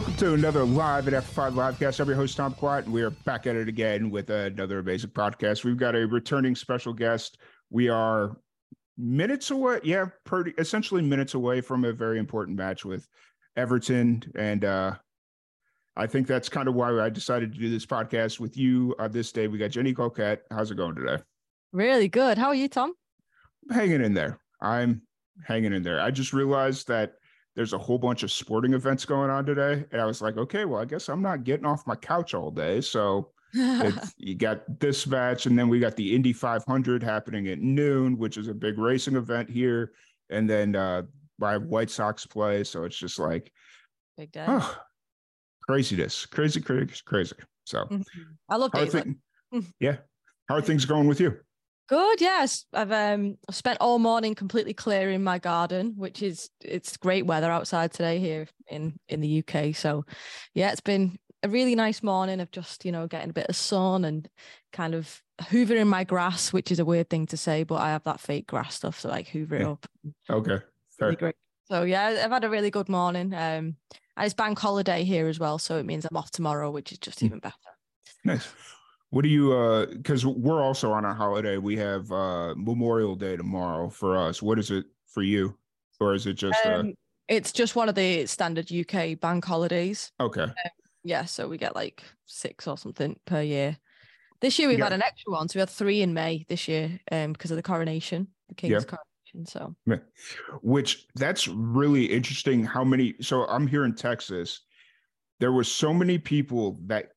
Welcome to another live at F5 Livecast. I'm your host, Tom Quat, and we are back at it again with another amazing podcast. We've got a returning special guest. We are minutes away, yeah, pretty essentially minutes away from a very important match with Everton. And uh I think that's kind of why I decided to do this podcast with you uh, this day. We got Jenny Colquitt. How's it going today? Really good. How are you, Tom? hanging in there. I'm hanging in there. I just realized that there's a whole bunch of sporting events going on today. And I was like, okay, well, I guess I'm not getting off my couch all day. So you got this match, and then we got the Indy 500 happening at noon, which is a big racing event here. And then uh, my White Sox play. So it's just like, Big day. oh, craziness, crazy, crazy, crazy. So, Mhm. I love are yeah. How are things going with you? Good, yes. I've um I've spent all morning completely clearing my garden, which is it's great weather outside today here in in the UK. So yeah, it's been a really nice morning of just, you know, getting a bit of sun and kind of hoovering my grass, which is a weird thing to say, but I have that fake grass stuff, so like hoover it up. Okay. Really great. So yeah, I've had a really good morning. Um and it's bank holiday here as well, so it means I'm off tomorrow, which is just Mm. even better. Nice. What do you uh because we're also on a holiday. We have uh Memorial Day tomorrow for us. What is it for you? Or is it just uh Um, it's just one of the standard UK bank holidays. okay. Yeah, so we get like six or something per year. This year we've Yeah. had an extra one, so we had three in May this year, um, because of the coronation, the king's Yeah. coronation. So Which that's really interesting how many so I'm here in Texas. There was so many people that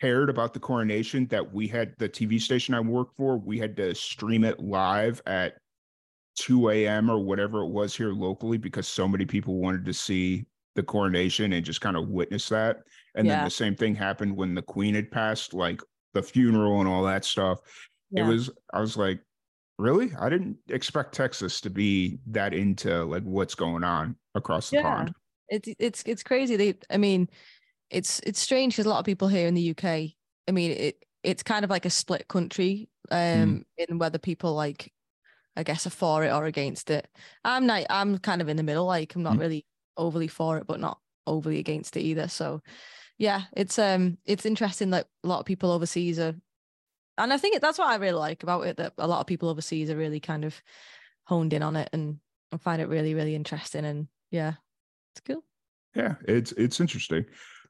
cared about the coronation that we had the TV station I work for, we had to stream it live at 2 a.m. or whatever it was here locally because so many people wanted to see the coronation and just kind of witness that. And then the same thing happened when the queen had passed, like the funeral and all that stuff. It was, I was like, really? I didn't expect Texas to be that into like what's going on across the Yeah. pond. it's it's it's crazy. They, I mean, it's it's strange because a lot of people here in the UK. I mean, it it's kind of like a split country, um, in whether people like, I guess, are for it or against it. I'm not. I'm kind of in the middle. Like, I'm not Mm. really overly for it, but not overly against it either. So, yeah, it's um, it's interesting that a lot of people overseas are, and I think it, that's what I really like about it. That a lot of people overseas are really kind of honed in on it and I find it really really interesting. And yeah, it's cool. Yeah, it's it's interesting.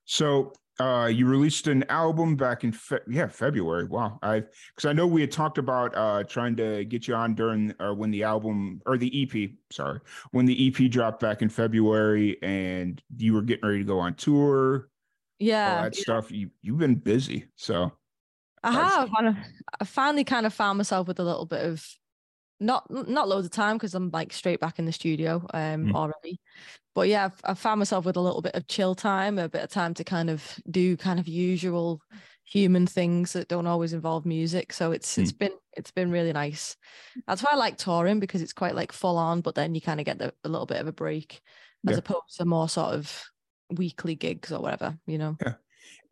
So uh you released an album back in Fe- yeah February. Wow, I because I know we had talked about uh trying to get you on during or when the album or the EP, sorry, when the EP dropped back in February, and you were getting ready to go on tour, Yeah, all that stuff. You you've been busy, so I have. I finally kind of found myself with a little bit of not not loads of time because I'm like straight back in the studio um Mm. already. But yeah, I've, I've found myself with a little bit of chill time, a bit of time to kind of do kind of usual human things that don't always involve music. So it's it's been it's been really nice. That's why I like touring because it's quite like full on, but then you kind of get the, a little bit of a break as Yeah. opposed to more sort of weekly gigs or whatever, you know.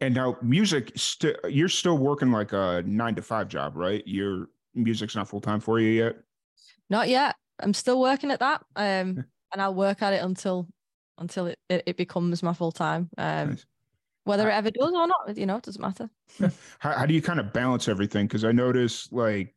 and now music still you're still working like a nine to five job, right? Your music's not full time for you yet. Not yet. I'm still working at that. Um, and I'll work at it until until it, it, it becomes my full time. Um, Nice. whether it ever does or not, you know, it doesn't matter. how, how do you kind of balance everything because i notice like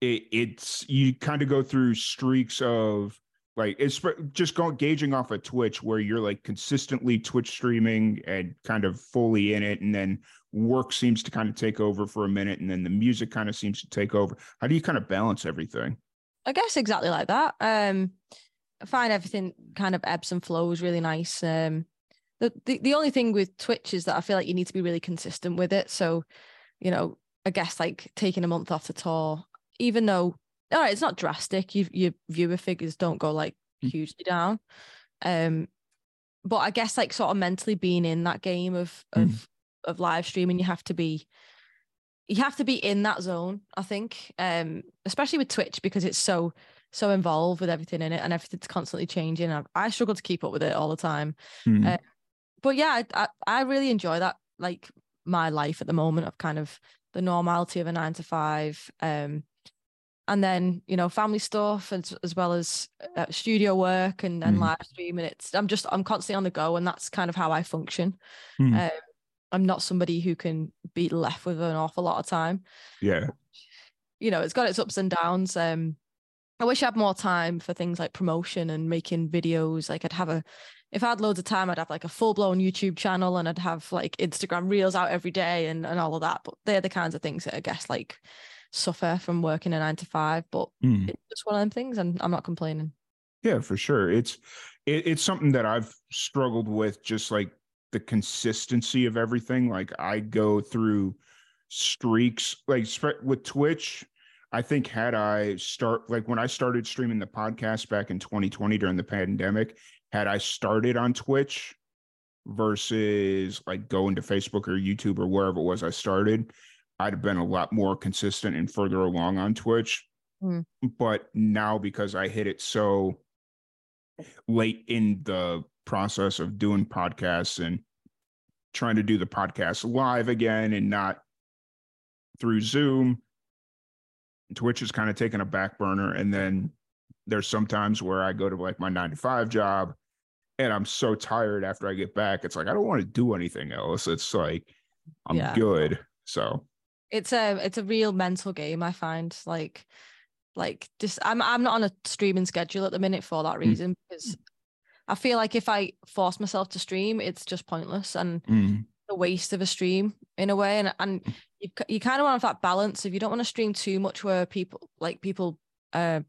it, it's you kind of go through streaks of like it's just going gauging off of twitch where you're like consistently twitch streaming and kind of fully in it and then work seems to kind of take over for a minute and then the music kind of seems to take over how do you kind of balance everything I guess exactly like that. Um, I find everything kind of ebbs and flows really nice. Um, the, the the only thing with Twitch is that I feel like you need to be really consistent with it. So, you know, I guess like taking a month off the tour, even though all right, it's not drastic. You, your viewer figures don't go like Mm. hugely down. Um, but I guess like sort of mentally being in that game of of Mm. of live streaming, you have to be you have to be in that zone, I think. Um, especially with Twitch because it's so so involved with everything in it and everything's constantly changing. I, I struggle to keep up with it all the time. Mhm. Uh, But yeah, I, I I really enjoy that like my life at the moment of kind of the normality of a nine to five. Um, and then you know family stuff as, as well as uh, studio work and, and Mhm. live stream and it's i'm just i'm constantly on the go and that's kind of how i function Mhm. um, i'm not somebody who can be left with an awful lot of time yeah. you know it's got its ups and downs um i wish i had more time for things like promotion and making videos like i'd have a if i had loads of time i'd have like a full-blown youtube channel and i'd have like instagram reels out every day and, and all of that but they're the kinds of things that i guess like suffer from working a nine to five but Mhm. it's just one of them things and i'm not complaining Yeah, for sure. It's it, it's something that I've struggled with, just like the consistency of everything. Like I go through streaks, like with Twitch. I think had I start like when I started streaming the podcast back in 2020 during the pandemic, had I started on Twitch versus like going to Facebook or YouTube or wherever it was I started, I'd have been a lot more consistent and further along on Twitch. Mm. But now because I hit it so late in the process of doing podcasts and trying to do the podcast live again and not through Zoom. Twitch is kind of taking a back burner. And then there's sometimes where I go to like my nine to five job and I'm so tired after I get back. It's like I don't want to do anything else. It's like I'm Yeah. good. So it's a it's a real mental game i find like like just i'm i'm not on a streaming schedule at the minute for that reason because i feel like if i force myself to stream it's just pointless and mm, a waste of a stream in a way and and you, you kind of want that balance. If you don't want to stream too much where people like people uh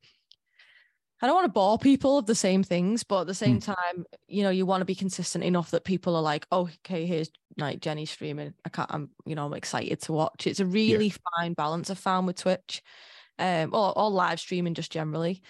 I don't want to bore people of the same things, but at the same time, you know, you want to be consistent enough that people are like, oh, okay, here's like Jenny streaming. I can't, I'm, you know, I'm excited to watch. It's a really fine balance I've found with Twitch, um, or, or live streaming just generally.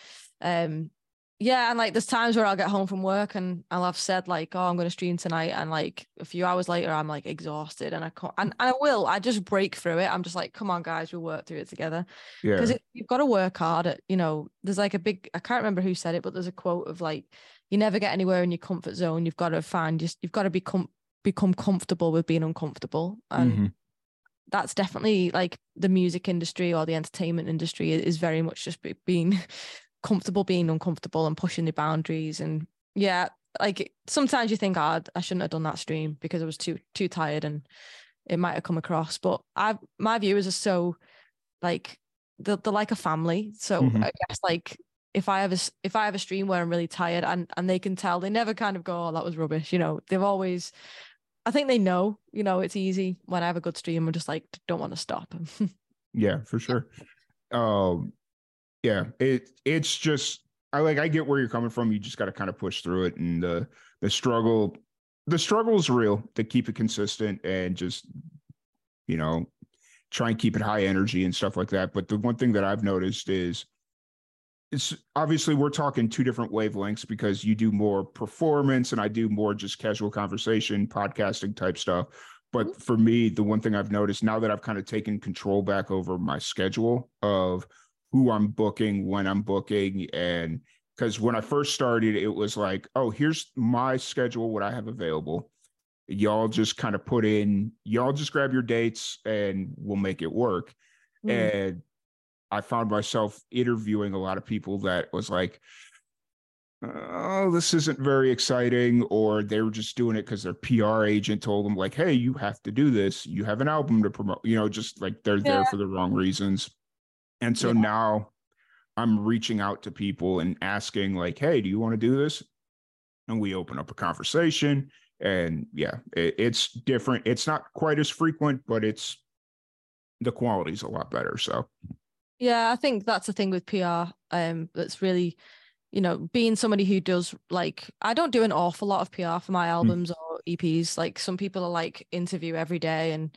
Um, yeah, and like there's times where I'll get home from work and I'll have said like, oh, I'm going to stream tonight, and like a few hours later, I'm like exhausted, and I can't, and, and I will, I just break through it. I'm just like, come on, guys, we'll work through it together yeah. because you've got to work hard at you know there's like a big i can't remember who said it but there's a quote of like you never get anywhere in your comfort zone you've got to find just you've got to become become comfortable with being uncomfortable. And Mhm. that's definitely like the music industry or the entertainment industry is very much just being comfortable being uncomfortable and pushing the boundaries. And yeah like sometimes you think oh, i shouldn't have done that stream because i was too too tired and it might have come across. But i my viewers are so like they're, they're like a family. So Mhm. i guess like if i have a if i have a stream where i'm really tired and and they can tell they never kind of go oh that was rubbish you know? They've always i think they know you know it's easy when i have a good stream i'm just like don't want to stop Yeah, for sure. Um, yeah, it it's just I like I get where you're coming from. You just got to kind of push through it, and the the struggle, the struggle is real to keep it consistent and just you know try and keep it high energy and stuff like that. But the one thing that I've noticed is it's obviously we're talking two different wavelengths because you do more performance and I do more just casual conversation, podcasting type stuff. But for me, the one thing I've noticed now that I've kind of taken control back over my schedule of who I'm booking, when I'm booking, and because when I first started, it was like, oh, here's my schedule, what I have available. Y'all just kind of put in, y'all just grab your dates and we'll make it work. Mm. And I found myself interviewing a lot of people that was like, oh, this isn't very exciting, or they were just doing it because their PR agent told them, like, hey, you have to do this. You have an album to promote, you know, just like they're there for the wrong reasons. And so Yeah. now I'm reaching out to people and asking, like, hey, do you want to do this? And we open up a conversation. And yeah, it, it's different. It's not quite as frequent, but it's the quality's a lot better. So Yeah, I think that's the thing with PR. Um, that's really, you know, being somebody who does like I don't do an awful lot of PR for my albums or EPs. Like some people are like interview every day and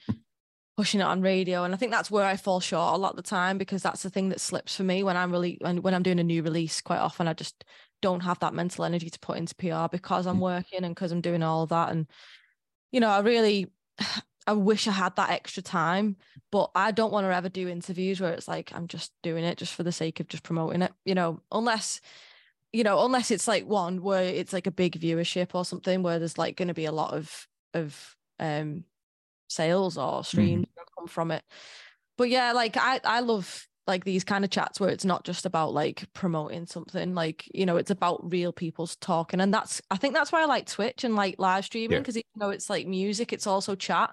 pushing it on radio, and I think that's where I fall short a lot of the time because that's the thing that slips for me when I'm really when, when I'm doing a new release. Quite often, I just don't have that mental energy to put into PR because I'm working and because I'm doing all that. And, you know, I really, I wish I had that extra time, but I don't want to ever do interviews where it's like I'm just doing it just for the sake of just promoting it, you know, unless, you know, unless it's like one where it's like a big viewership or something where there's like going to be a lot of, of, um, sales or streams mm-hmm. come from it. But yeah, like I, I love like these kind of chats where it's not just about like promoting something like you know it's about real people's talking. And that's i think that's why i like twitch and like live streaming because yeah. even though it's like music it's also chat.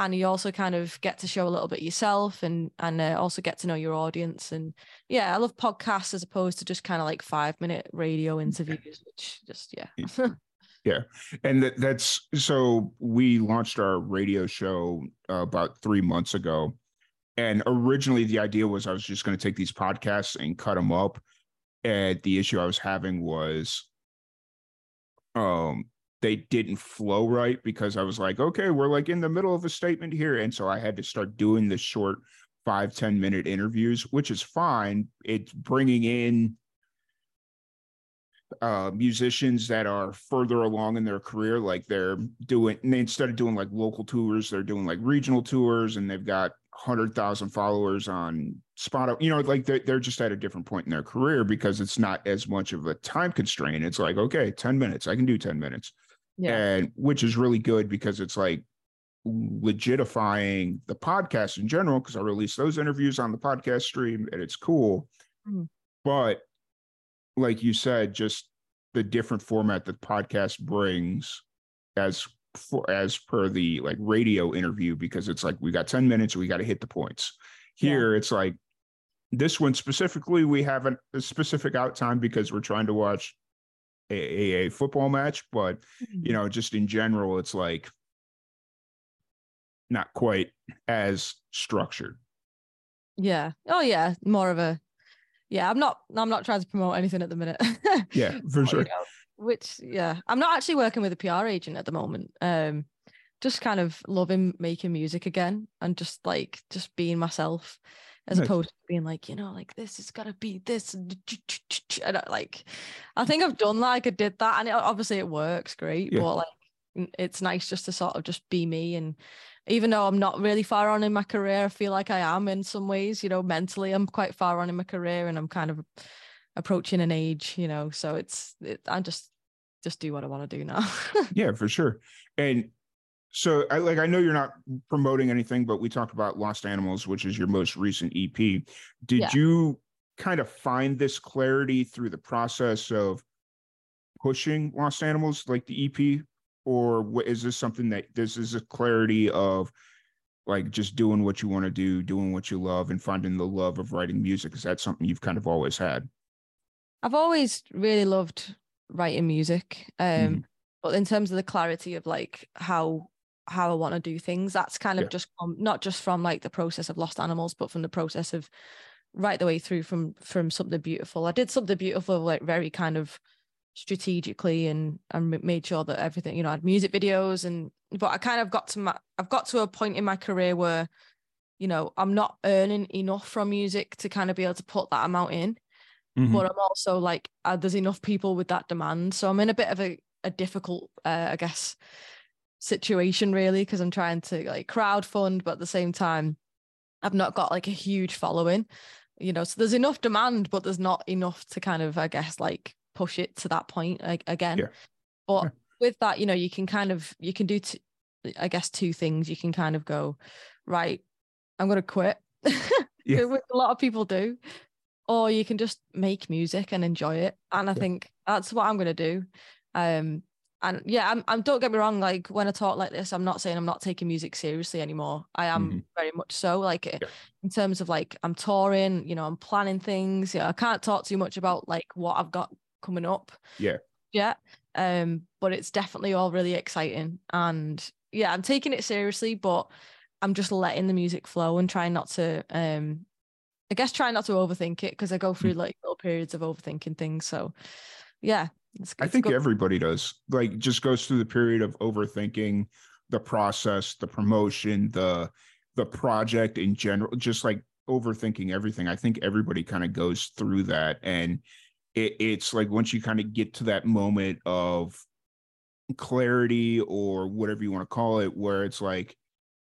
And you also kind of get to show a little bit yourself and and uh, also get to know your audience. And yeah i love podcasts as opposed to just kind of like five minute radio interviews which just yeah. Yeah. And that, that's so we launched our radio show uh, about three months ago and originally, the idea was I was just going to take these podcasts and cut them up. And the issue I was having was um they didn't flow right because I was like, okay, we're like in the middle of a statement here. And so I had to start doing the short five ten minute interviews, which is fine. It's bringing in uh, musicians that are further along in their career, like they're doing, instead of doing like local tours, they're doing like regional tours and they've got hundred thousand followers on Spotify. You know, like they're, they're just at a different point in their career because it's not as much of a time constraint. It's like, okay, 10 minutes, I can do 10 minutes. Yeah. And which is really good because it's like legitifying the podcast in general, because I release those interviews on the podcast stream and it's cool. Mm-hmm. But like you said, just the different format that podcast brings as for as per the like radio interview because it's like we got 10 minutes we got to hit the points. Here yeah. it's like this one specifically we have an, a specific out time because we're trying to watch a, a, football match but mm-hmm. you know just in general it's like not quite as structured. Yeah. Oh yeah. More of a yeah i'm not i'm not trying to promote anything at the minute. Yeah for sure which yeah i'm not actually working with a pr agent at the moment um just kind of loving making music again and just like just being myself as nice. opposed to being like you know like this is gotta be this and like i think i've done like i did that and it, obviously it works great yeah. but like it's nice just to sort of just be me and even though i'm not really far on in my career i feel like i am in some ways you know mentally i'm quite far on in my career and i'm kind of approaching an age, you know. So it's it, I just just do what I want to do now. yeah, for sure. And so I like I know you're not promoting anything, but we talked about Lost Animals, which is your most recent EP. Did yeah. you kind of find this clarity through the process of pushing Lost Animals like the EP? Or what is this something that this is a clarity of like just doing what you want to do, doing what you love, and finding the love of writing music? Is that something you've kind of always had? I've always really loved writing music. Um, mm. but in terms of the clarity of like how how I want to do things, that's kind of yeah. just come, not just from like the process of Lost Animals, but from the process of right the way through from from something beautiful. I did something beautiful like very kind of strategically and and made sure that everything you know I had music videos and but I kind of got to my I've got to a point in my career where you know I'm not earning enough from music to kind of be able to put that amount in mm-hmm. but I'm also like uh, there's enough people with that demand, so I'm in a bit of a a difficult, uh, I guess, situation really because I'm trying to like crowd fund, but at the same time, I've not got like a huge following, you know. So there's enough demand, but there's not enough to kind of, I guess, like push it to that point like, again. Yeah. But yeah. with that, you know, you can kind of you can do, t- I guess, two things. You can kind of go, right, I'm gonna quit. yeah. Which a lot of people do or you can just make music and enjoy it. And I yeah. think that's what I'm gonna do. Um, and yeah, I'm, I'm don't get me wrong. Like when I talk like this, I'm not saying I'm not taking music seriously anymore. I am mm-hmm. very much so. Like yeah. in terms of like I'm touring, you know, I'm planning things. Yeah, I can't talk too much about like what I've got coming up. Yeah. Yeah. Um, but it's definitely all really exciting. And yeah, I'm taking it seriously, but I'm just letting the music flow and trying not to um I guess try not to overthink it because I go through mm. like little periods of overthinking things. So yeah. It's, I think everybody does. Like just goes through the period of overthinking the process, the promotion, the the project in general, just like overthinking everything. I think everybody kind of goes through that. And it, it's like once you kind of get to that moment of clarity or whatever you want to call it, where it's like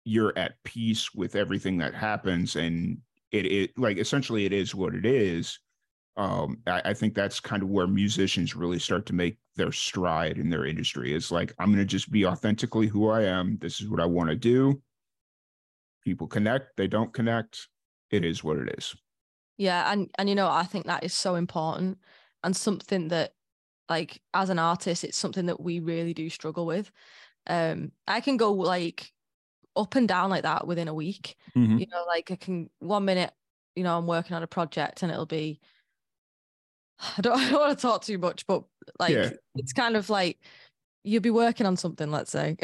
you're at peace with everything that happens and it, it like essentially it is what it is. Um, I, I think that's kind of where musicians really start to make their stride in their industry. It's like, I'm going to just be authentically who I am. This is what I want to do. People connect, they don't connect. It is what it is. Yeah, and and you know, I think that is so important and something that like as an artist, it's something that we really do struggle with. Um, I can go like up and down like that within a week. Mhm. You know, like I can one minute, you know, I'm working on a project and it'll be I don't I don't want to talk too much, but like Yeah. it's kind of like you'll be working on something, let's say,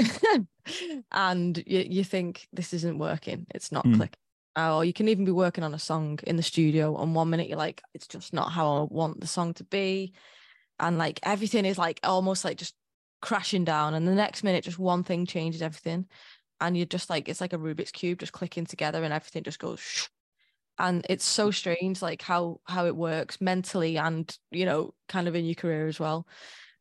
and you, you think this isn't working, it's not Mm. clicking. Or you can even be working on a song in the studio, and one minute you're like, it's just not how I want the song to be. And like everything is like almost like just crashing down. And the next minute, just one thing changes everything. And you're just like, it's like a Rubik's Cube just clicking together and everything just goes. Shh. And it's so strange, like how how it works mentally and you know, kind of in your career as well.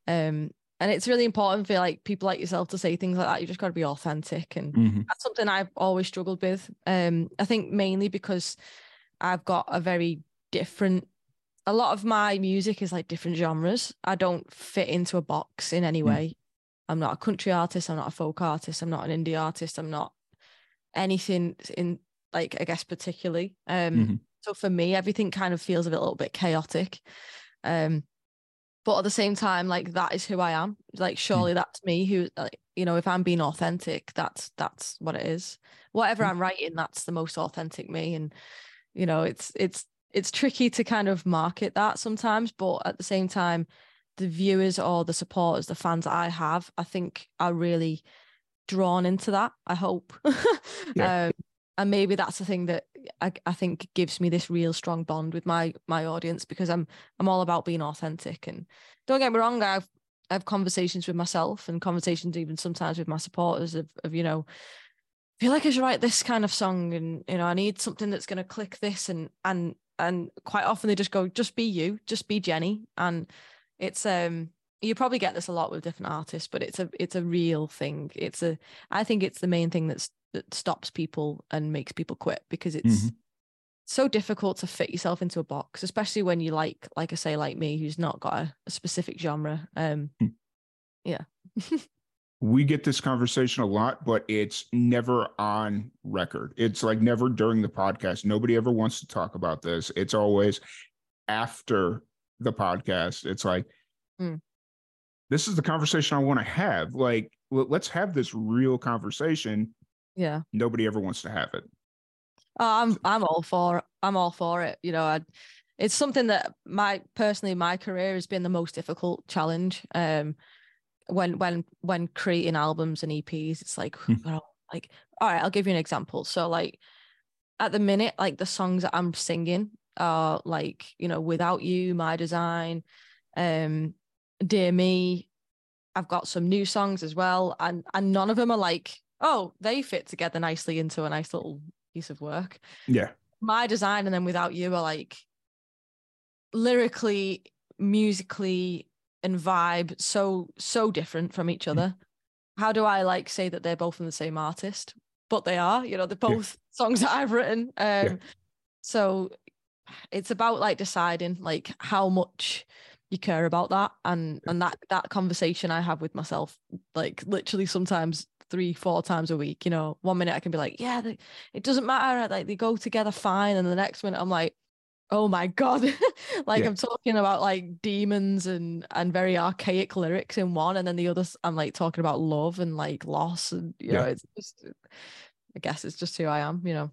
Um, and it's really important for like people like yourself to say things like that. You just got to be authentic and Mhm. that's something I've always struggled with. Um, I think mainly because I've got a very different. A lot of my music is like different genres. I don't fit into a box in any Mm. way. I'm not a country artist. I'm not a folk artist. I'm not an indie artist. I'm not anything in like I guess particularly. Um, Mhm. so for me, everything kind of feels a little bit chaotic. Um, but at the same time, like that is who I am. Like surely that's me. Who like you know, if I'm being authentic, that's that's what it is. Whatever Mm. I'm writing, that's the most authentic me. And you know, it's it's it's tricky to kind of market that sometimes, but at the same time, the viewers or the supporters, the fans I have, I think are really drawn into that. I hope. Yeah. um, and maybe that's the thing that I, I think gives me this real strong bond with my my audience because I'm I'm all about being authentic and don't get me wrong I've I have conversations with myself and conversations even sometimes with my supporters of, of you know I feel like I should write this kind of song and you know I need something that's going to click this and and and quite often they just go just be you just be Jenny and it's um you probably get this a lot with different artists but it's a it's a real thing it's a I think it's the main thing that's that stops people and makes people quit because it's Mhm. so difficult to fit yourself into a box especially when you like like I say like me who's not got a, a specific genre um Hmm. yeah we get this conversation a lot, but it's never on record. It's like never during the podcast. Nobody ever wants to talk about this. It's always after the podcast. It's like, Mm. this is the conversation I want to have. Like, let's have this real conversation. yeah Nobody ever wants to have it. Oh, I'm I'm all for I'm all for it. You know, I, it's something that my personally my career has been the most difficult challenge. Um, when when when creating albums and EPs, it's like Hmm. like all right, I'll give you an example. So like at the minute, like the songs that I'm singing are like you know, without you, my design, um, dear me. I've got some new songs as well, and and none of them are like oh they fit together nicely into a nice little piece of work Yeah. my design and then without you are like lyrically musically and vibe so so different from each other how do i like say that they're both from the same artist but they are you know they're Yeah. both songs that i've written um so it's about like deciding like how much you care about that and and that that conversation i have with myself like literally sometimes three four times a week you know? One minute i can be like yeah they, it doesn't matter like they go together fine and the next minute i'm like oh my god. Like Yeah. i'm talking about like demons and and very archaic lyrics in one and then the other i'm like talking about love and like loss and you know it's just i guess it's just who i am you know?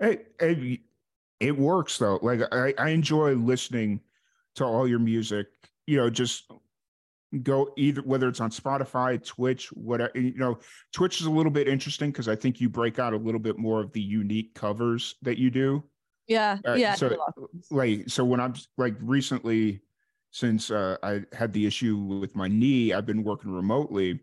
Hey, hey, it works though. Like I, I enjoy listening to all your music. You know, just go either whether it's on Spotify, Twitch, whatever. You know, Twitch is a little bit interesting because I think you break out a little bit more of the unique covers that you do. yeah Uh, yeah so do a lot of things. like so when I'm like recently, since uh, I had the issue with my knee, I've been working remotely,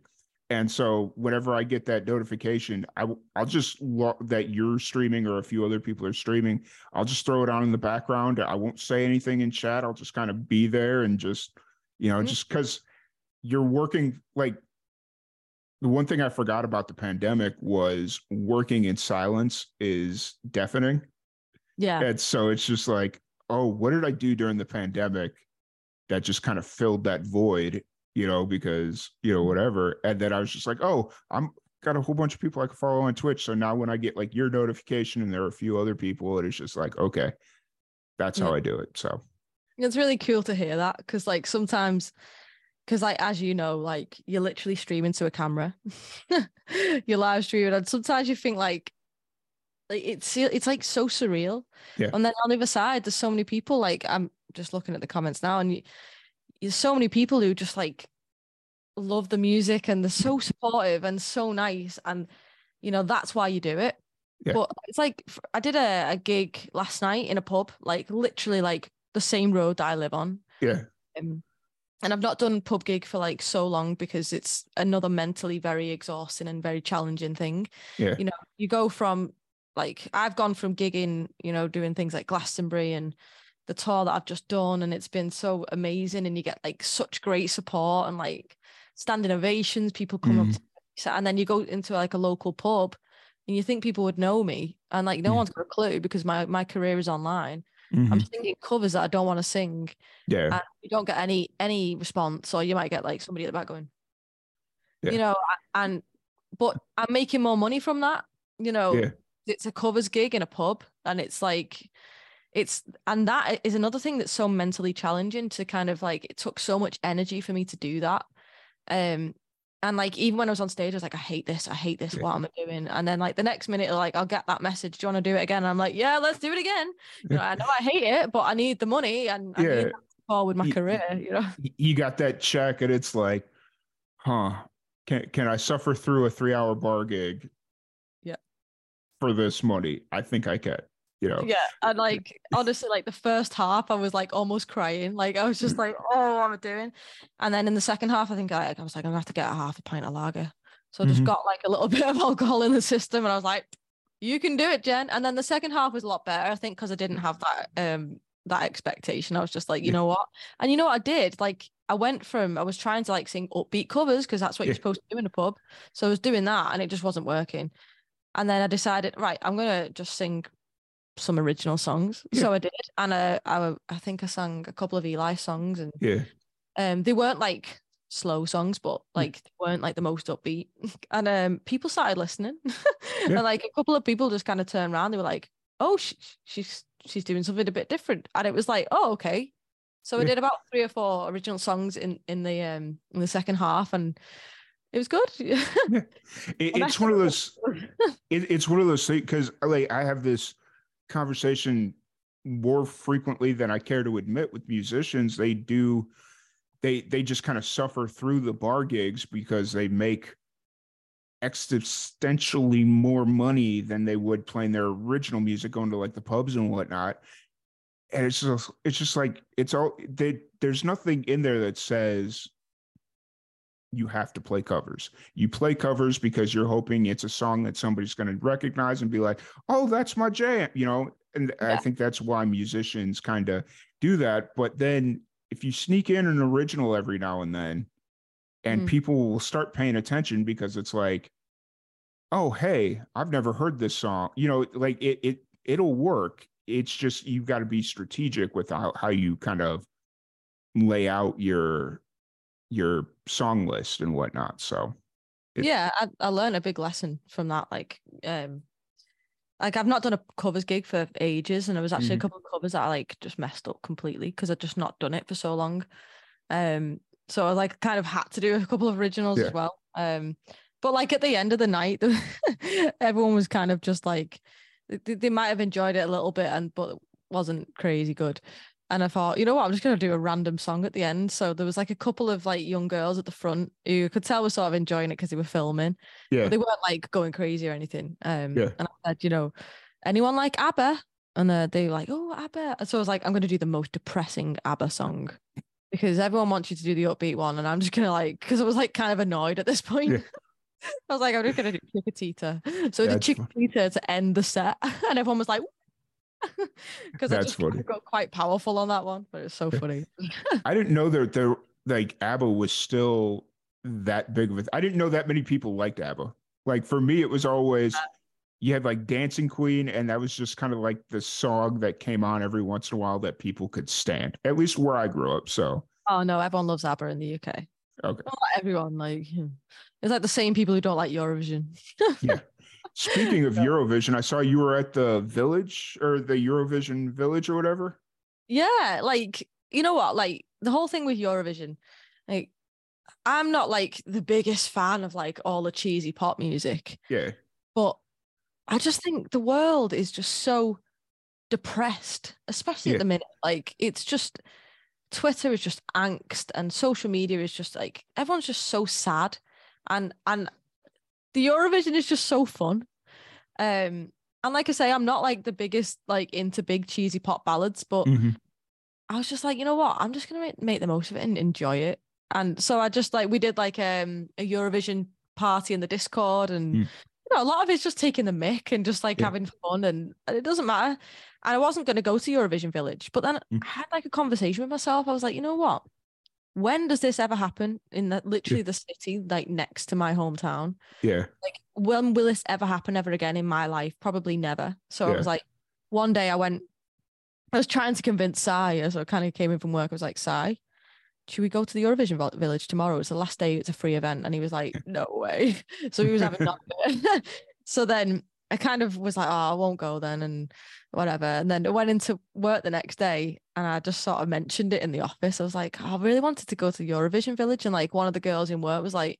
And so whenever I get that notification, I w- I'll just lo- that you're streaming or a few other people are streaming. I'll just throw it on in the background. I won't say anything in chat. I'll just kind of be there and just, you know, Mhm. just because you're working like the one thing I forgot about the pandemic was working in silence is deafening. Yeah. And so it's just like, oh, what did I do during the pandemic that just kind of filled that void, you know, because, you know, mm-hmm. whatever. And then I was just like, oh, I'm got a whole bunch of people I can follow on Twitch. So now when I get like your notification and there are a few other people, it is just like, okay, that's how Yeah. I do it. So It's really cool to hear that because, like, sometimes, because, like, as you know, like, you're literally streaming to a camera, you're live streaming, and sometimes you think, like, like it's it's like so surreal. Yeah. And then on the other side, there's so many people. Like, I'm just looking at the comments now, and you, there's so many people who just like love the music and they're so supportive and so nice, and you know that's why you do it. Yeah. But it's like i did a, a gig last night in a pub, like literally like the same road that I live on. yeah, Um, and I've not done pub gig for like so long because it's another mentally very exhausting and very challenging thing. Yeah. You know, you go from like I've gone from gigging, you know, doing things like Glastonbury and the tour that I've just done, and it's been so amazing. And you get like such great support and like standing ovations, people come up Mhm. to and then you go into like a local pub and you think people would know me and like no Yeah. one's got a clue because my my career is online. Mhm. I'm singing covers that I don't want to sing yeah, and you don't get any any response or you might get like somebody at the back going Yeah. you know and but i'm making more money from that you know yeah, it's a covers gig in a pub and it's like it's and that is another thing that's so mentally challenging to kind of like it took so much energy for me to do that um and like even when I was on stage, I was like, I hate this, I hate this, what am I doing? And then like the next minute, like I'll get that message, do you want to do it again? And I'm like, yeah, let's do it again. You know, I know I hate it, but I need the money and I Yeah. need that with my Y- career, you know. you got that check and it's like, huh, can can I suffer through a three hour bar gig? Yeah. For this money, I think I can. You know. Yeah, and like honestly, like the first half, I was like almost crying. Like I was just like, "Oh, what am I doing?" And then in the second half, I think I, I was like, "I'm gonna have to get a half a pint of lager." So I just Mhm. got like a little bit of alcohol in the system, and I was like, "You can do it, Jen." And then the second half was a lot better, I think, because I didn't have that um that expectation. I was just like, you Yeah. know what? And you know what I did? Like I went from I was trying to like sing upbeat covers because that's what you're supposed to do in a pub. So I was doing that, and it just wasn't working. And then I decided, right, I'm gonna just sing some original songs. Yeah. So I did, and uh, I I think I sang a couple of Eli songs, and Yeah. um, they weren't like slow songs, but like they weren't like the most upbeat. And um, people started listening, Yeah. and like a couple of people just kind of turned around. They were like, "Oh, sh- she's she's doing something a bit different," and it was like, "Oh, okay." So I did about three or four original songs in in the um in the second half, and it was good. It, it's one of those. It, it's one of those things because like I have this conversation more frequently than I care to admit with musicians. They do, they they just kind of suffer through the bar gigs because they make existentially more money than they would playing their original music, going to like the pubs and whatnot. And it's just it's just like it's all they, there's nothing in there that says you have to play covers. You play covers because you're hoping it's a song that somebody's going to recognize and be like, "Oh, that's my jam," you know. And I think that's why musicians kind of do that. But then if you sneak in an original every now and then, and Mhm. people will start paying attention because it's like, "Oh, hey, I've never heard this song," you know, like it it it'll work. It's just you've got to be strategic with how, how you kind of lay out your your song list and whatnot. So It- yeah, I, I learned a big lesson from that. Like, um, like I've not done a covers gig for ages, and there was actually Mhm. a couple of covers that I like just messed up completely because I'd just not done it for so long. Um, so I like kind of had to do a couple of originals Yeah. as well. Um, but like at the end of the night, everyone was kind of just like they, they might have enjoyed it a little bit, and but wasn't crazy good. And I thought, you know what, I'm just gonna do a random song at the end. So there was like a couple of like young girls at the front who could tell were sort of enjoying it because they were filming. yeah, But they weren't like going crazy or anything. Um, Yeah. and I said, you know, anyone like ABBA? And uh, they were like, oh, ABBA. And so I was like, I'm going to do the most depressing ABBA song because everyone wants you to do the upbeat one, and I'm just gonna like because I was like kind of annoyed at this point. Yeah. I was like, I'm just gonna do Chiquitita. So the That's fun. To end the set, and everyone was like, because I That's just funny. got quite powerful on that one, but it's so funny. I didn't know that there like ABBA was still that big of a. I didn't know that many people liked ABBA. Like for me, it was always you had like Dancing Queen, and that was just kind of like the song that came on every once in a while that people could stand. At least where I grew up. So Oh no, everyone loves ABBA in the UK. okay. Not everyone, like hmm. it's like the same people who don't like Eurovision. Speaking of Yeah. Eurovision, I saw you were at the Village or the Eurovision Village or whatever. Yeah, like you know what? Like the whole thing with Eurovision, like I'm not like the biggest fan of like all the cheesy pop music, Yeah, but I just think the world is just so depressed, especially Yeah. at the minute. Like it's just Twitter is just angst and social media is just like everyone's just so sad and and the Eurovision is just so fun. Um and like I say, I'm not like the biggest like into big cheesy pop ballads, but Mhm. I was just like, you know what? I'm just gonna make, make the most of it and enjoy it. And so I just like we did like um a Eurovision party in the Discord, and Mm. you know a lot of it's just taking the mic and just like Yeah. having fun, and, and it doesn't matter. And I wasn't gonna go to Eurovision Village, but then Mm. I had like a conversation with myself. I was like, you know what? When does this ever happen in that literally the city like next to my hometown? yeah, like when will this ever happen ever again in my life? Probably never. So i was like one day i went i was trying to convince Sai as i kind of came in from work. I was like Sai, should we go to the eurovision village tomorrow? It's the last day it's a free event. And he was like no way. So he was having of so then i kind of was like oh i won't go then and whatever and then I went into work the next day and i just sort of mentioned it in the office i was like oh, i really wanted to go to eurovision village and like one of the girls in work was like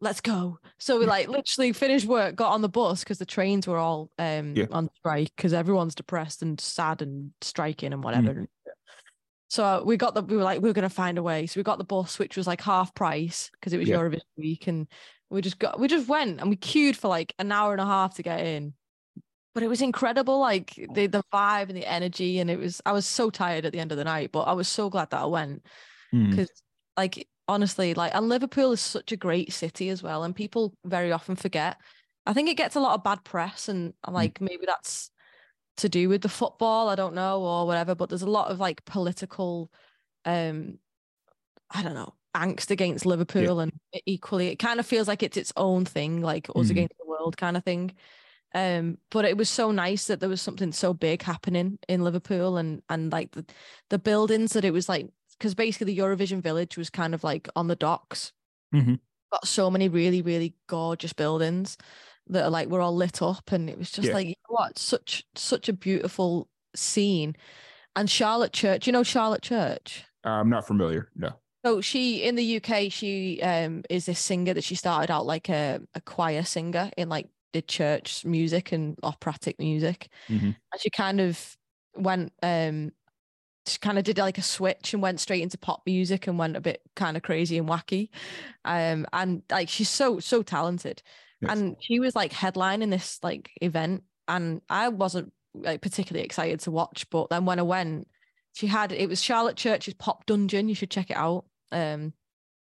let's go. So we like literally finished work, got on the bus because the trains were all um Yeah. on strike because everyone's depressed and sad and striking and whatever. So uh, we got the we were like we were gonna find a way. So we got the bus, which was like half price because it was Yeah. Eurovision week, and we just got we just went and we queued for like an hour and a half to get in. But it was incredible, like the the vibe and the energy, and it was. I was so tired at the end of the night, but I was so glad that I went because like honestly like and liverpool is such a great city as well and people very often forget i think it gets a lot of bad press and and, like maybe that's to do with the football i don't know or whatever but there's a lot of like political um i don't know angst against liverpool and e- equally it kind of feels like it's its own thing like us Mhm. against the world kind of thing um but it was so nice that there was something so big happening in liverpool and and like the, the buildings that it was like because basically the Eurovision Village was kind of like on the docks. Mhm. Got so many really, really gorgeous buildings that are like were all lit up, and it was just Yeah. like you know what, such such a beautiful scene. And Charlotte Church, you know Charlotte Church. I'm not familiar. No. So she in the UK, she um is this singer that she started out like a, a choir singer in like the church music and operatic music. Mhm. And she kind of went um she kind of did like a switch and went straight into pop music and went a bit kind of crazy and wacky. Um and like she's so so talented. Yes. And she was like headlining this like event and I wasn't like particularly excited to watch, but then when I went, she had it was Charlotte Church's Pop Dungeon. You should check it out. Um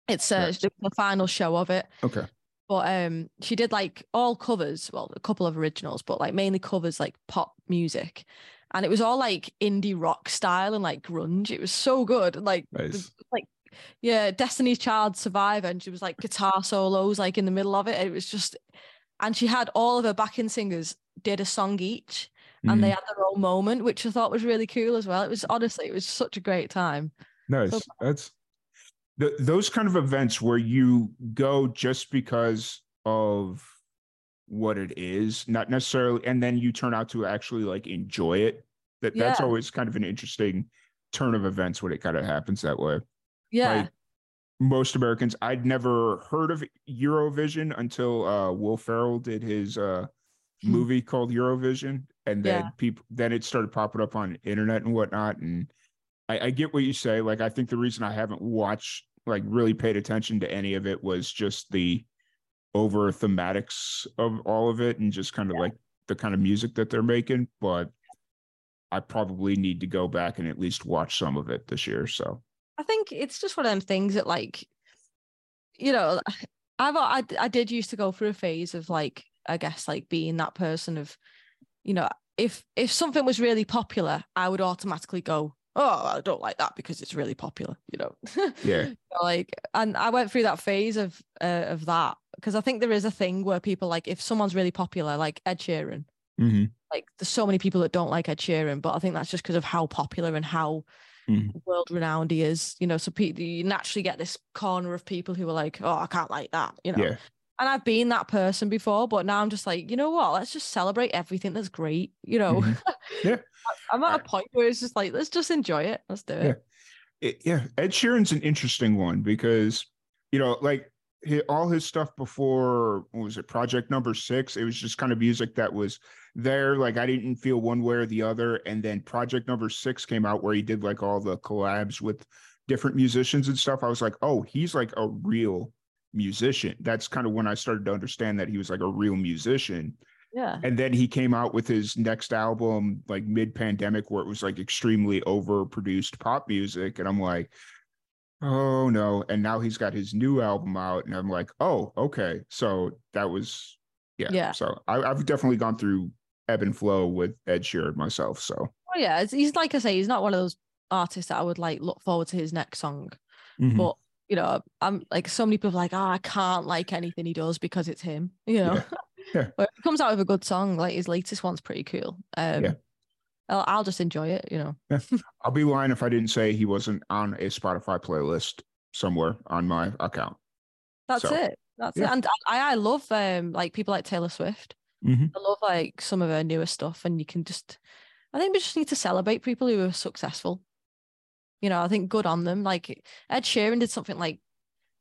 it's uh, Nice. the final show of it. Okay. But um, she did like all covers, well, a couple of originals, but like mainly covers like pop music, and it was all like indie rock style and like grunge. It was so good, like the- like yeah, Destiny's Child Survivor, and she was like guitar solos like in the middle of it. It was just, and she had all of her backing singers did a song each, and they Mhm. had their own moment, which I thought was really cool as well. It was honestly, it was such a great time. Nice. So- That's the, those kind of events where you go just because of what it is, not necessarily, and then you turn out to actually like enjoy it. That that's always kind of an interesting turn of events when it kind of happens that way. Yeah, Like most Americans, I'd never heard of Eurovision until uh, Will Ferrell did his uh, Hmm. movie called Eurovision, and then Yeah. people then it started popping up on internet and whatnot. And I, I get what you say. Like I think the reason I haven't watched, like really paid attention to any of it, was just the over thematics of all of it, and just kind of like the kind of music that they're making. But I probably need to go back and at least watch some of it this year. So I think it's just one of them things that like, you know, I've I, I did used to go through a phase of like I guess like being that person of, you know, if if something was really popular, I would automatically go, oh, I don't like that because it's really popular, you know. Yeah. like, and I went through that phase of uh, of that because I think there is a thing where people like if someone's really popular, like Ed Sheeran, hmm like there's so many people that don't like Ed Sheeran, but I think that's just because of how popular and how Mhm. world renowned he is. You know, so pe- you naturally get this corner of people who are like, oh, I can't like that. You know. Yeah. And I've been that person before, but now I'm just like, you know what? Let's just celebrate everything that's great. You know, Mhm. Yeah. I'm at a point where it's just like, let's just enjoy it. Let's do it. Yeah. it, yeah, Ed Sheeran's an interesting one because you know, like all his stuff before what was it, Project Number Six? It was just kind of music that was there. Like I didn't feel one way or the other. And then Project Number Six came out where he did like all the collabs with different musicians and stuff. I was like, oh, he's like a real musician. That's kind of when I started to understand that he was like a real musician Yeah. and then he came out with his next album like mid-pandemic where it was like extremely overproduced pop music and i'm like oh no and now he's got his new album out and i'm like oh okay so that was yeah, Yeah. so I, i've definitely gone through ebb and flow with ed sheeran myself so Oh yeah. It's, he's like I say, he's not one of those artists that I would like look forward to his next song. Mhm. But you know, I'm like so many people are like, oh, I can't like anything he does because it's him. You know. Yeah. Yeah. but he comes out with a good song, like his latest one's pretty cool. Um Yeah. I'll, I'll just enjoy it, you know. i'll be lying if i didn't say he wasn't on a spotify playlist somewhere on my account That's So, it. That's yeah. it. And I, I love um like people like Taylor Swift. Mhm. I love like some of her newer stuff, and you can just, I think we just need to celebrate people who are successful. You know, I think good on them. Like Ed Sheeran did something like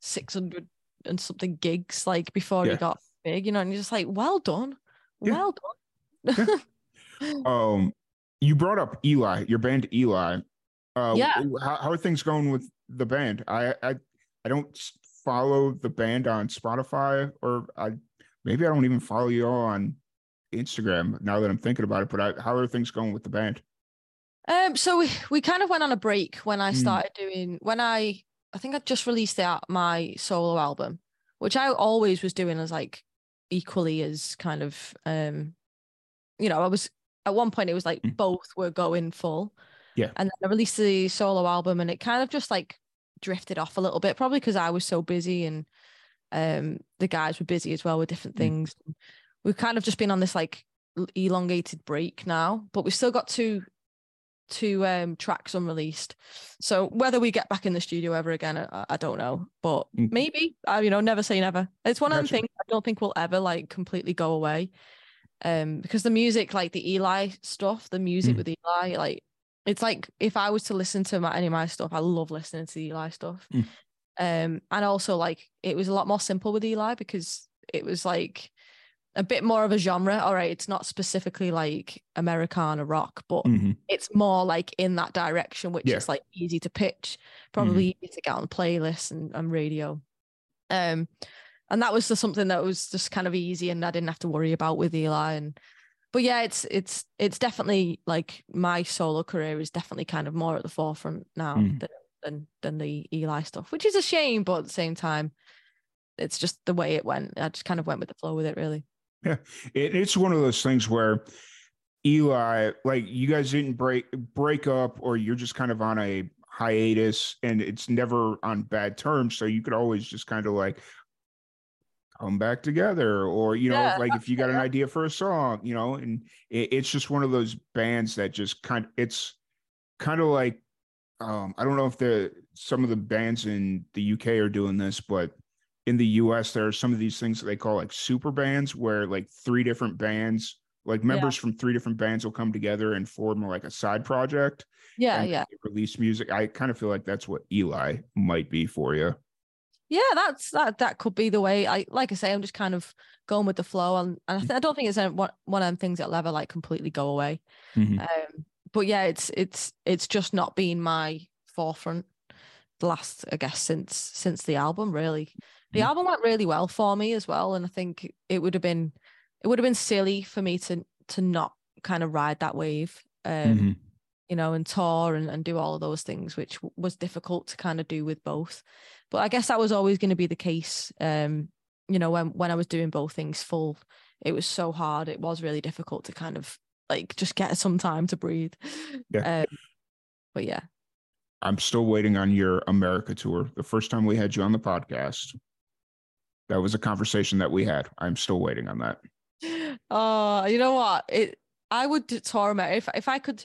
six hundred and something gigs like before Yeah. he got big. You know, and you're just like, well done, Yeah. well done. um you brought up eli your band eli uh Yeah. how, how are things going with the band i i i don't follow the band on spotify or i maybe i don't even follow you all on instagram now that i'm thinking about it but I, how are things going with the band Um, so we, we kind of went on a break when I Mm. started doing when I I think I just released out my solo album, which I always was doing as like equally as kind of um, you know, I was at one point it was like Mm. both were going full. Yeah. And then I released the solo album and it kind of just like drifted off a little bit, probably because I was so busy and um the guys were busy as well with different Mm. things. We've kind of just been on this like elongated break now, but we've still got two two um tracks unreleased. So whether we get back in the studio ever again, I, I don't know, but Mm. maybe. I you know, never say never. It's one of the things I don't think will ever like completely go away. Um, because the music, like the Eli stuff, the music Mm. with Eli, like it's like if I was to listen to my, any of my stuff, I love listening to the Eli stuff. Mm. Um, and also like it was a lot more simple with Eli because it was like a bit more of a genre. All right, it's not specifically like Americana rock, but Mhm. it's more like in that direction, which Yeah. is like easy to pitch, probably easy to get on playlists and, and radio. Um, and that was just something that was just kind of easy, and I didn't have to worry about with Eli. And but yeah, it's it's it's definitely like my solo career is definitely kind of more at the forefront now Mhm. than, than than the Eli stuff, which is a shame, but at the same time, it's just the way it went. I just kind of went with the flow with it, really. It, it's one of those things where Eli, like you guys didn't break break up, or you're just kind of on a hiatus, and it's never on bad terms. So you could always just kind of like come back together, or you know, Yeah, like if you got an idea for a song, you know, and it, it's just one of those bands that just kind. of It's kind of like um, I don't know if the some of the bands in the UK are doing this, but in the US, there are some of these things that they call like super bands where like three different bands, like members from three different bands will come together and form like a side project. Yeah, and yeah. Release music. I kind of feel like that's what Eli might be for you. Yeah, that's that. That could be the way. I like I say, I'm just kind of going with the flow, and, and I, th- I don't think it's one one of them things that'll ever like completely go away. Mhm. Um, but yeah, it's it's it's just not been my forefront the last, I guess, since since the album. Really, the album went really well for me as well, and I think it would have been it would have been silly for me to to not kind of ride that wave. Um, Mhm. you know, and tour and, and do all of those things, which w- was difficult to kind of do with both. But I guess that was always going to be the case. Um, you know, when when I was doing both things full, it was so hard. It was really difficult to kind of like just get some time to breathe. Yeah. Um, but yeah. I'm still waiting on your America tour. The first time we had you on the podcast, that was a conversation that we had. I'm still waiting on that. Oh, you know what? It I would tour America if if I could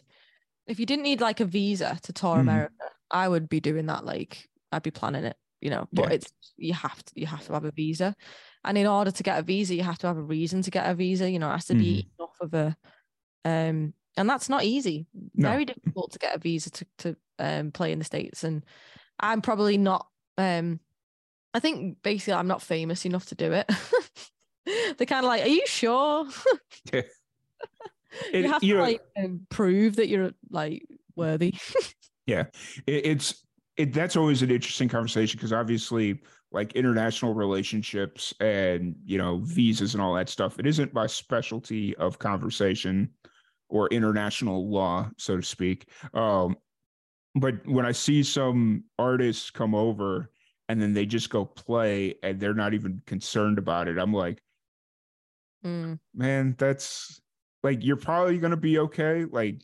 if you didn't need like a visa to tour Mhm. America, I would be doing that. Like I'd be planning it, you know. But Yeah. it's you have to you have to have a visa, and in order to get a visa, you have to have a reason to get a visa. You know, it has to be enough of a, um, and that's not easy. No. Very difficult to get a visa to to um play in the states, and I'm probably not. Um, I think basically I'm not famous enough to do it. They're kind of like, "Are you sure?" It- you have to like um, prove that you're like worthy. It, it's it, that's always an interesting conversation because obviously, like international relationships and you know visas and all that stuff, it isn't my specialty of conversation or international law, so to speak. Um, but when I see some artists come over and then they just go play and they're not even concerned about it, I'm like, Mm, man, that's like you're probably gonna be okay. Like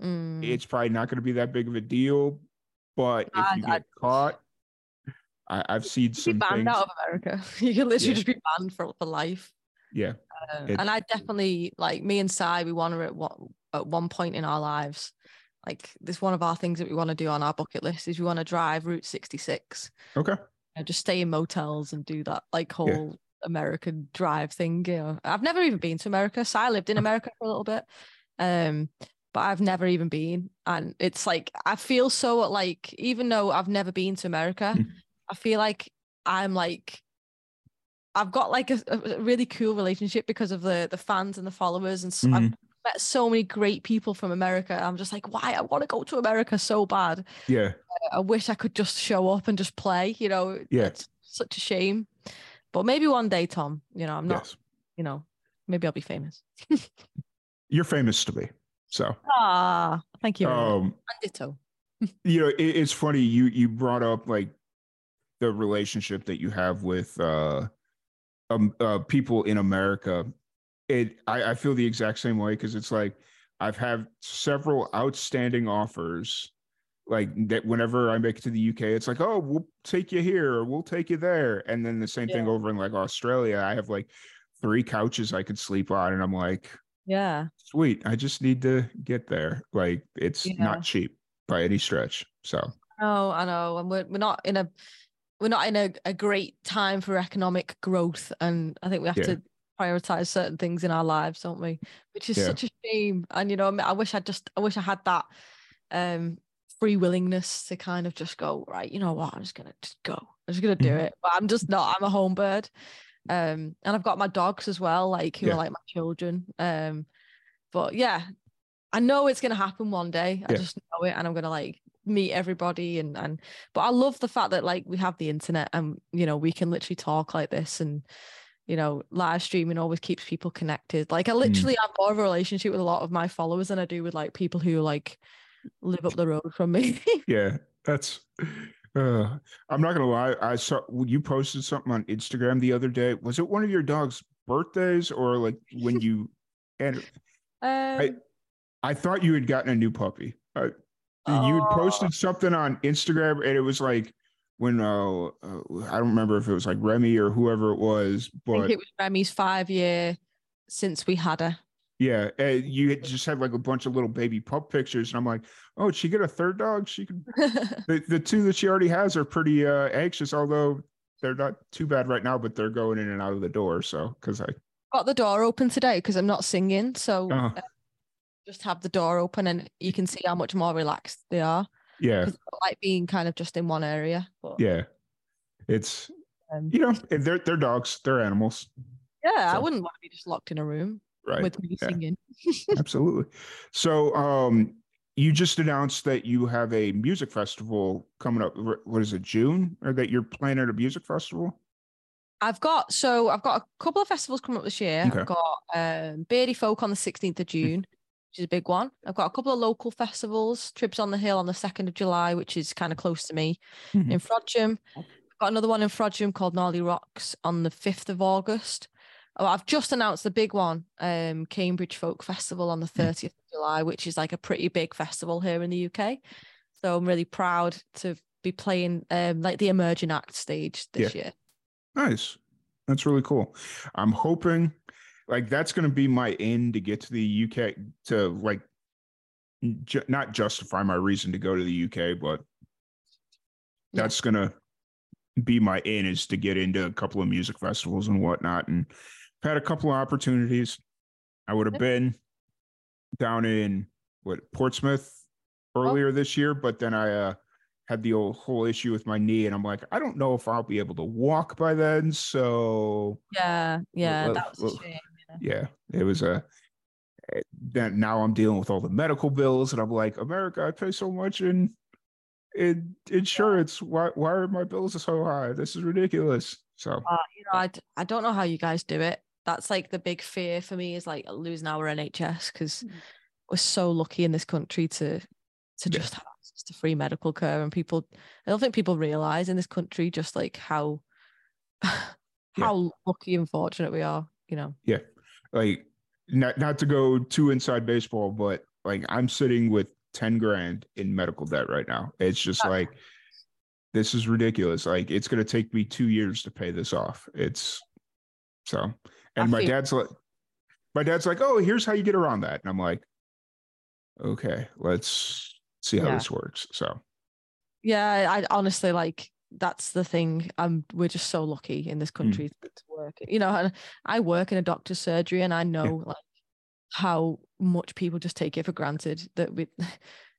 mm. it's probably not going to be that big of a deal. But if I- you I- get caught, I, I've seen some banned things. out of America. You can literally Yeah. just be banned for for life. Yeah, Uh, and I definitely like me and Sai. We want to at one at one point in our lives. Like this, one of our things that we want to do on our bucket list is we want to drive Route 66. okay. and just stay in motels and do that like whole American drive thing. You know, I've never even been to America. So I lived in America for a little bit, um, but I've never even been. And it's like I feel so like even though I've never been to America, Mm. I feel like I'm like I've got like a, a really cool relationship because of the the fans and the followers, and so I've Mhm. Met so many great people from America. I'm just like, why? I want to go to America so bad. Yeah, I wish I could just show up and just play, you know. Yeah. It's such a shame. But maybe one day, Tom, you know, I'm not, yes. you know, maybe I'll be famous. You're famous to me. So, Ah, thank you. um, And ditto. you know, it, it's funny you you brought up like the relationship that you have with uh, um, uh people in America. It I, I feel the exact same way because it's like I've had several outstanding offers like that whenever I make it to the UK, it's like, oh, we'll take you here or we'll take you there. And then the same thing over in like Australia. I have like three couches I could sleep on, and I'm like, Yeah. sweet. I just need to get there. Like it's Yeah. not cheap by any stretch. So No, I know. And we're, we're not in a, we're not in a, a great time for economic growth. And I think we have Yeah. to prioritize certain things in our lives, don't we? Which is Yeah. such a shame. And, you know, I, mean, I wish I just, I wish I had that um free willingness to kind of just go, right, you know what, I'm just going to just go. I'm just going to do Mhm. it. But I'm just not, I'm a home bird. Um, and I've got my dogs as well, like who Yeah. are like my children. Um, but yeah, I know it's gonna happen one day. I Yeah. just know it, and I'm gonna like meet everybody and and. But I love the fact that like we have the internet and you know we can literally talk like this and you know live streaming always keeps people connected. Like I literally have more of a relationship with a lot of my followers than I do with like people who like live up the road from me. yeah, that's. Uh, I'm not gonna lie. I saw you posted something on Instagram the other day. Was it one of your dog's birthdays or like when you? And um, I thought you had gotten a new puppy. You had oh, posted something on Instagram, and it was like when uh, uh, I don't remember if it was like Remy or whoever it was, but it was Remy's five year since we had her. yeah, you had just had like a bunch of little baby pup pictures, and I'm like, oh, did she get a third dog? She could. The, the two that she already has are pretty uh, anxious, although they're not too bad right now, but they're going in and out of the door. So because I got the door open today because I'm not singing, so Uh-huh. uh, just have the door open and you can see how much more relaxed they are. Yeah like being kind of just in one area. But yeah, it's um, you know they're they're dogs, they're animals, yeah, I wouldn't want to be just locked in a room right? with me yeah. singing. Absolutely. So, um, you just announced that you have a music festival coming up. What is it, June? Or that you're planning a music festival? I've got so I've got a couple of festivals coming up this year. Okay. I've got um Beardy Folk on the 16th of June. Which is a big one. I've got a couple of local festivals, Tribs on the Hill on the 2nd of July, which is kind of close to me Mhm. in Frodsham. I've got another one in Frodsham called Gnarly Rocks on the 5th of August. Oh, I've just announced the big one, um, Cambridge Folk Festival on the 30th of July, which is like a pretty big festival here in the UK. So I'm really proud to be playing um, like the emerging act stage this year. Nice. That's really cool. I'm hoping like that's going to be my end to get to the UK to like ju- not justify my reason to go to the UK, but that's going to be my in is to get into a couple of music festivals and whatnot. And I've had a couple of opportunities. I would have been down in what Portsmouth earlier this year, but then I uh, had the old whole issue with my knee, and I'm like, I don't know if I'll be able to walk by then. So Yeah, yeah, that was shame. Yeah, it was a. eh, Then now I'm dealing with all the medical bills, and I'm like, America, I pay so much in in insurance. Why why are my bills so high? This is ridiculous. So Uh, you know, I, I don't know how you guys do it. That's like the big fear for me is like losing our NHS because we're so lucky in this country to to Yeah. just have access to free medical care and people I don't think people realize in this country just like how how lucky and fortunate we are, you know. Like not not to go too inside baseball, but like I'm sitting with 10 grand in medical debt right now. It's just Uh, like this is ridiculous. Like it's gonna take me two years to pay this off. It's so and my dad's like my dad's like, oh, here's how you get around that. And I'm like, okay, let's see how Yeah. this works. So Yeah, I honestly like that's the thing. I'm we're just so lucky in this Hmm. country to to work. You know, and I work in a doctor's surgery and I know like how much people just take it for granted that we you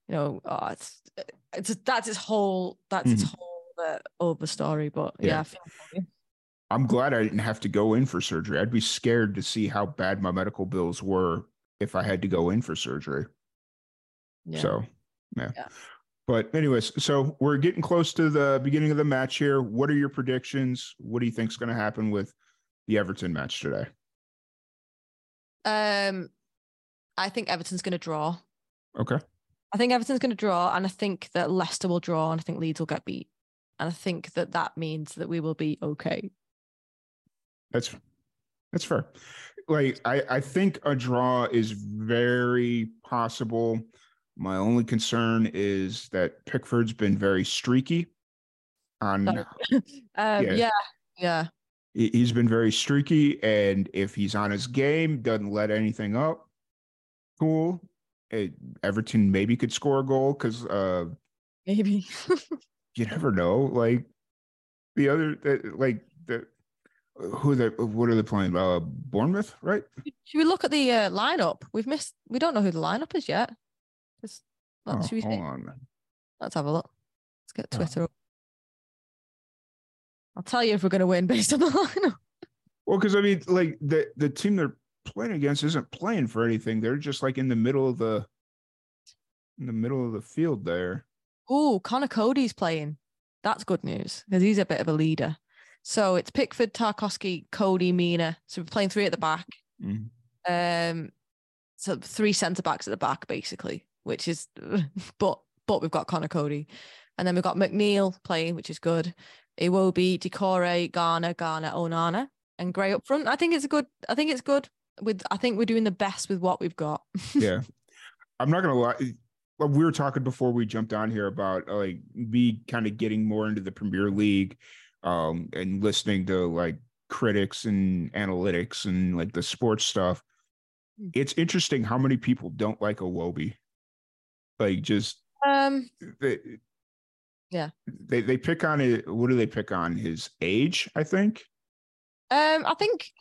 know, oh, it's it's that's its whole that's its whole uh, over story. But yeah, Mm-hmm. Yeah. I feel I'm glad I didn't have to go in for surgery. I'd be scared to see how bad my medical bills were if I had to go in for surgery. Yeah. So, yeah. Yeah. But anyways, so we're getting close to the beginning of the match here. What are your predictions? What do you think's going to happen with the Everton match today? um I think Everton's gonna draw. Okay. I think Everton's going to draw, and I think that Leicester will draw, and I think Leeds will get beat, and I think that that means that we will be okay. That's that's fair. Like I I think a draw is very possible. My only concern is that Pickford's been very streaky on Um, Yeah. yeah, yeah, he- he's been very streaky and if he's on his game doesn't let anything up cool It- everton maybe could score a goal because uh maybe. you never know like the other the- like the who they what are they playing uh bournemouth right should we look at the uh, lineup? We've missed. We don't know who the lineup is yet. Let's, oh, hold see? on let's have a look. Let's get Oh. Twitter. up. I'll tell you if we're going to win based on the lineup. well because i mean like the the team they're playing against isn't playing for anything they're just like in the middle of the in the middle of the field there Oh, Conor Coady's playing. That's good news because he's a bit of a leader. So it's Pickford, Tarkowski, Coady, Mina. So we're playing three at the back. Mhm. Um, so three centre backs at the back, basically, which is, but but we've got Conor Coady, and then we've got McNeil playing, which is good. Iwobi, Doucouré, Garner, Garner, Onana, and Gray up front. I think it's a good. I think it's good. With I think we're doing the best with what we've got. yeah i'm not gonna lie we were talking before we jumped on here about uh, like me kind of getting more into the premier league um and listening to like critics and analytics and like the sports stuff Hmm. it's interesting how many people don't like Iwobi. Like just Um, they, Yeah. they they pick on it what do they pick on his age i think Um, I think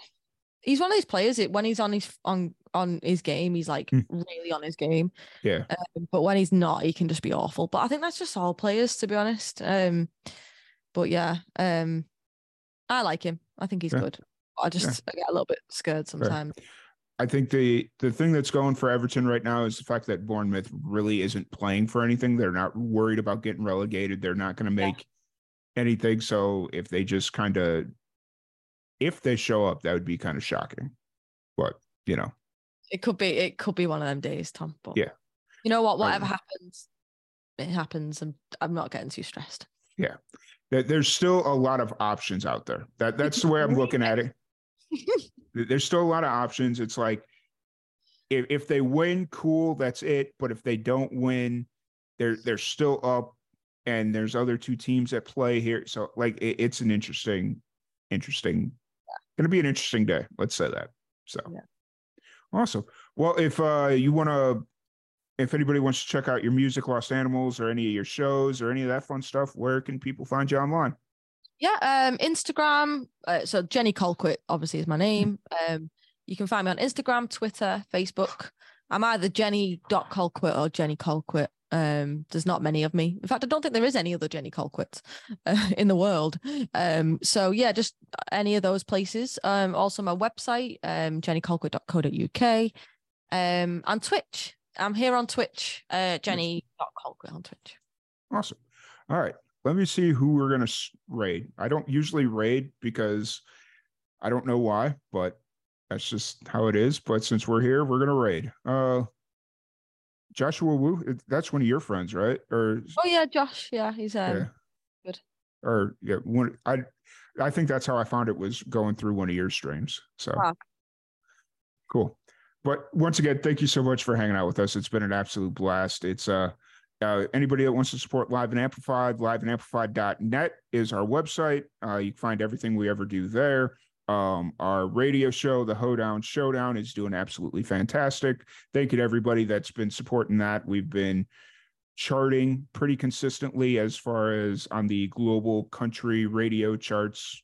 he's one of these players. That when he's on his on on his game, he's like Hmm. really on his game. yeah Um, but when he's not, he can just be awful. But I think that's just all players, to be honest. Um, but yeah, um, I like him. I think he's Yeah. good. I just I get a little bit scared sometimes. I think the the thing that's going for Everton right now is the fact that Bournemouth really isn't playing for anything. They're not worried about getting relegated. They're not going to Yeah. make anything. So if they just kind of if they show up, that would be kind of shocking. But you know, It could be it could be one of them days, Tom. But Yeah. you know what? Whatever Um, happens, it happens, and I'm not getting too stressed. Yeah. There's still a lot of options out there. That that's the way I'm looking at it. There's still a lot of options. It's like if if they win, cool, that's it. But if they don't win, they're they're still up, and there's other two teams at play here. So like it, it's an interesting, interesting, going to be an interesting day. Let's say that. So Yeah. awesome. Well, if uh you want to. If anybody wants to check out your music, Lost Animals, or any of your shows, or any of that fun stuff, where can people find you online? Yeah, um, Instagram. Uh, so Jenny Colquitt obviously is my name. Um, you can find me on Instagram, Twitter, Facebook. I'm either Jenny.Colquitt or Jenny Colquitt. Um, there's not many of me. In fact, I don't think there is any other Jenny Colquitts uh, in the world. Um, so yeah, just any of those places. Um, also my website, um, jennycolquitt.co.uk. Um, and Twitch. I'm here on Twitch, uh, Jenny.Colquitt on Twitch. Awesome. All right. Let me see who we're going to raid. I don't usually raid because I don't know why, but that's just how it is. But since we're here, we're going to raid. Uh, Joshua Wu, that's one of your friends, right? Or Oh yeah, Josh. Yeah, he's um, yeah. good. Or yeah, one I I think that's how I found it was going through one of your streams. So Ah. cool. But once again, thank you so much for hanging out with us. It's been an absolute blast. It's uh uh, anybody that wants to support Live and Amplified, liveandamplified.net is our website. Uh, you can find everything we ever do there. Um, our radio show, the Hoedown Showdown, is doing absolutely fantastic. Thank you to everybody that's been supporting that. We've been charting pretty consistently as far as on the global country radio charts.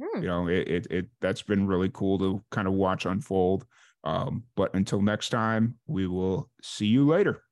Hmm. You know, it, it, it that's been really cool to kind of watch unfold. Um, but until next time, we will see you later.